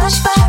flashback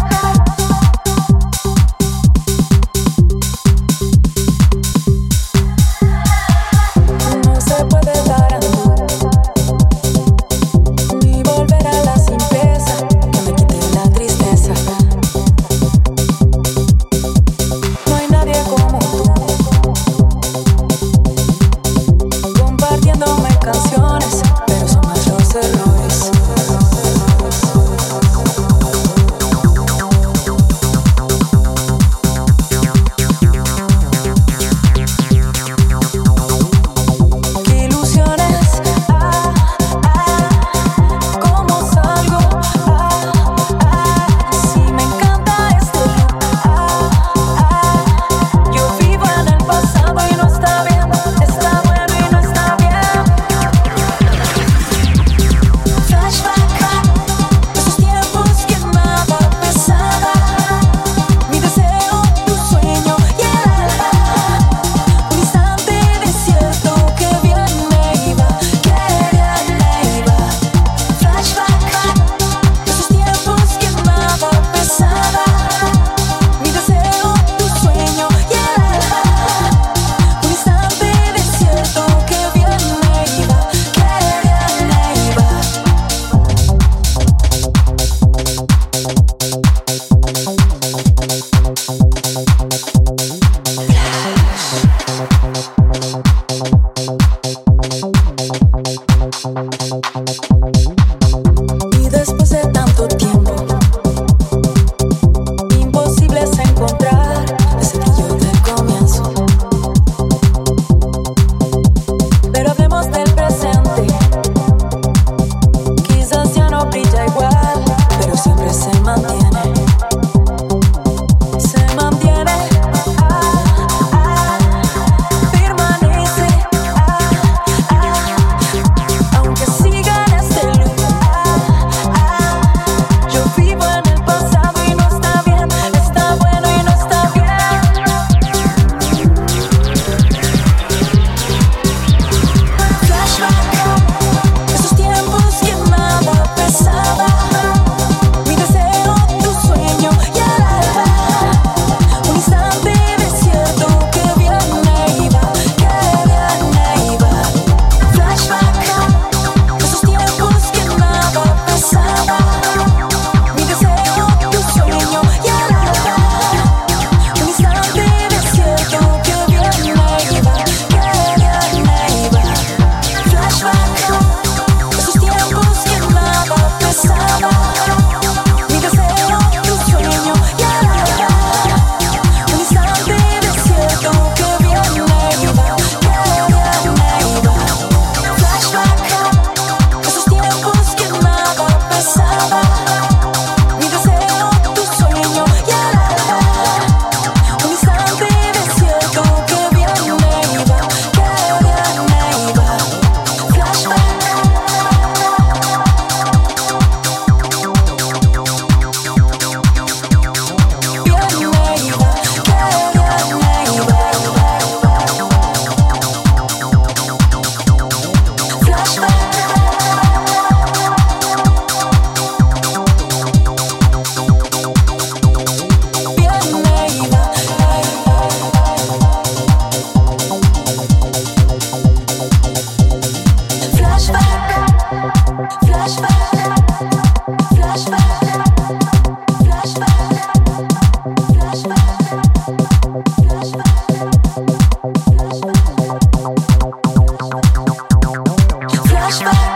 stop.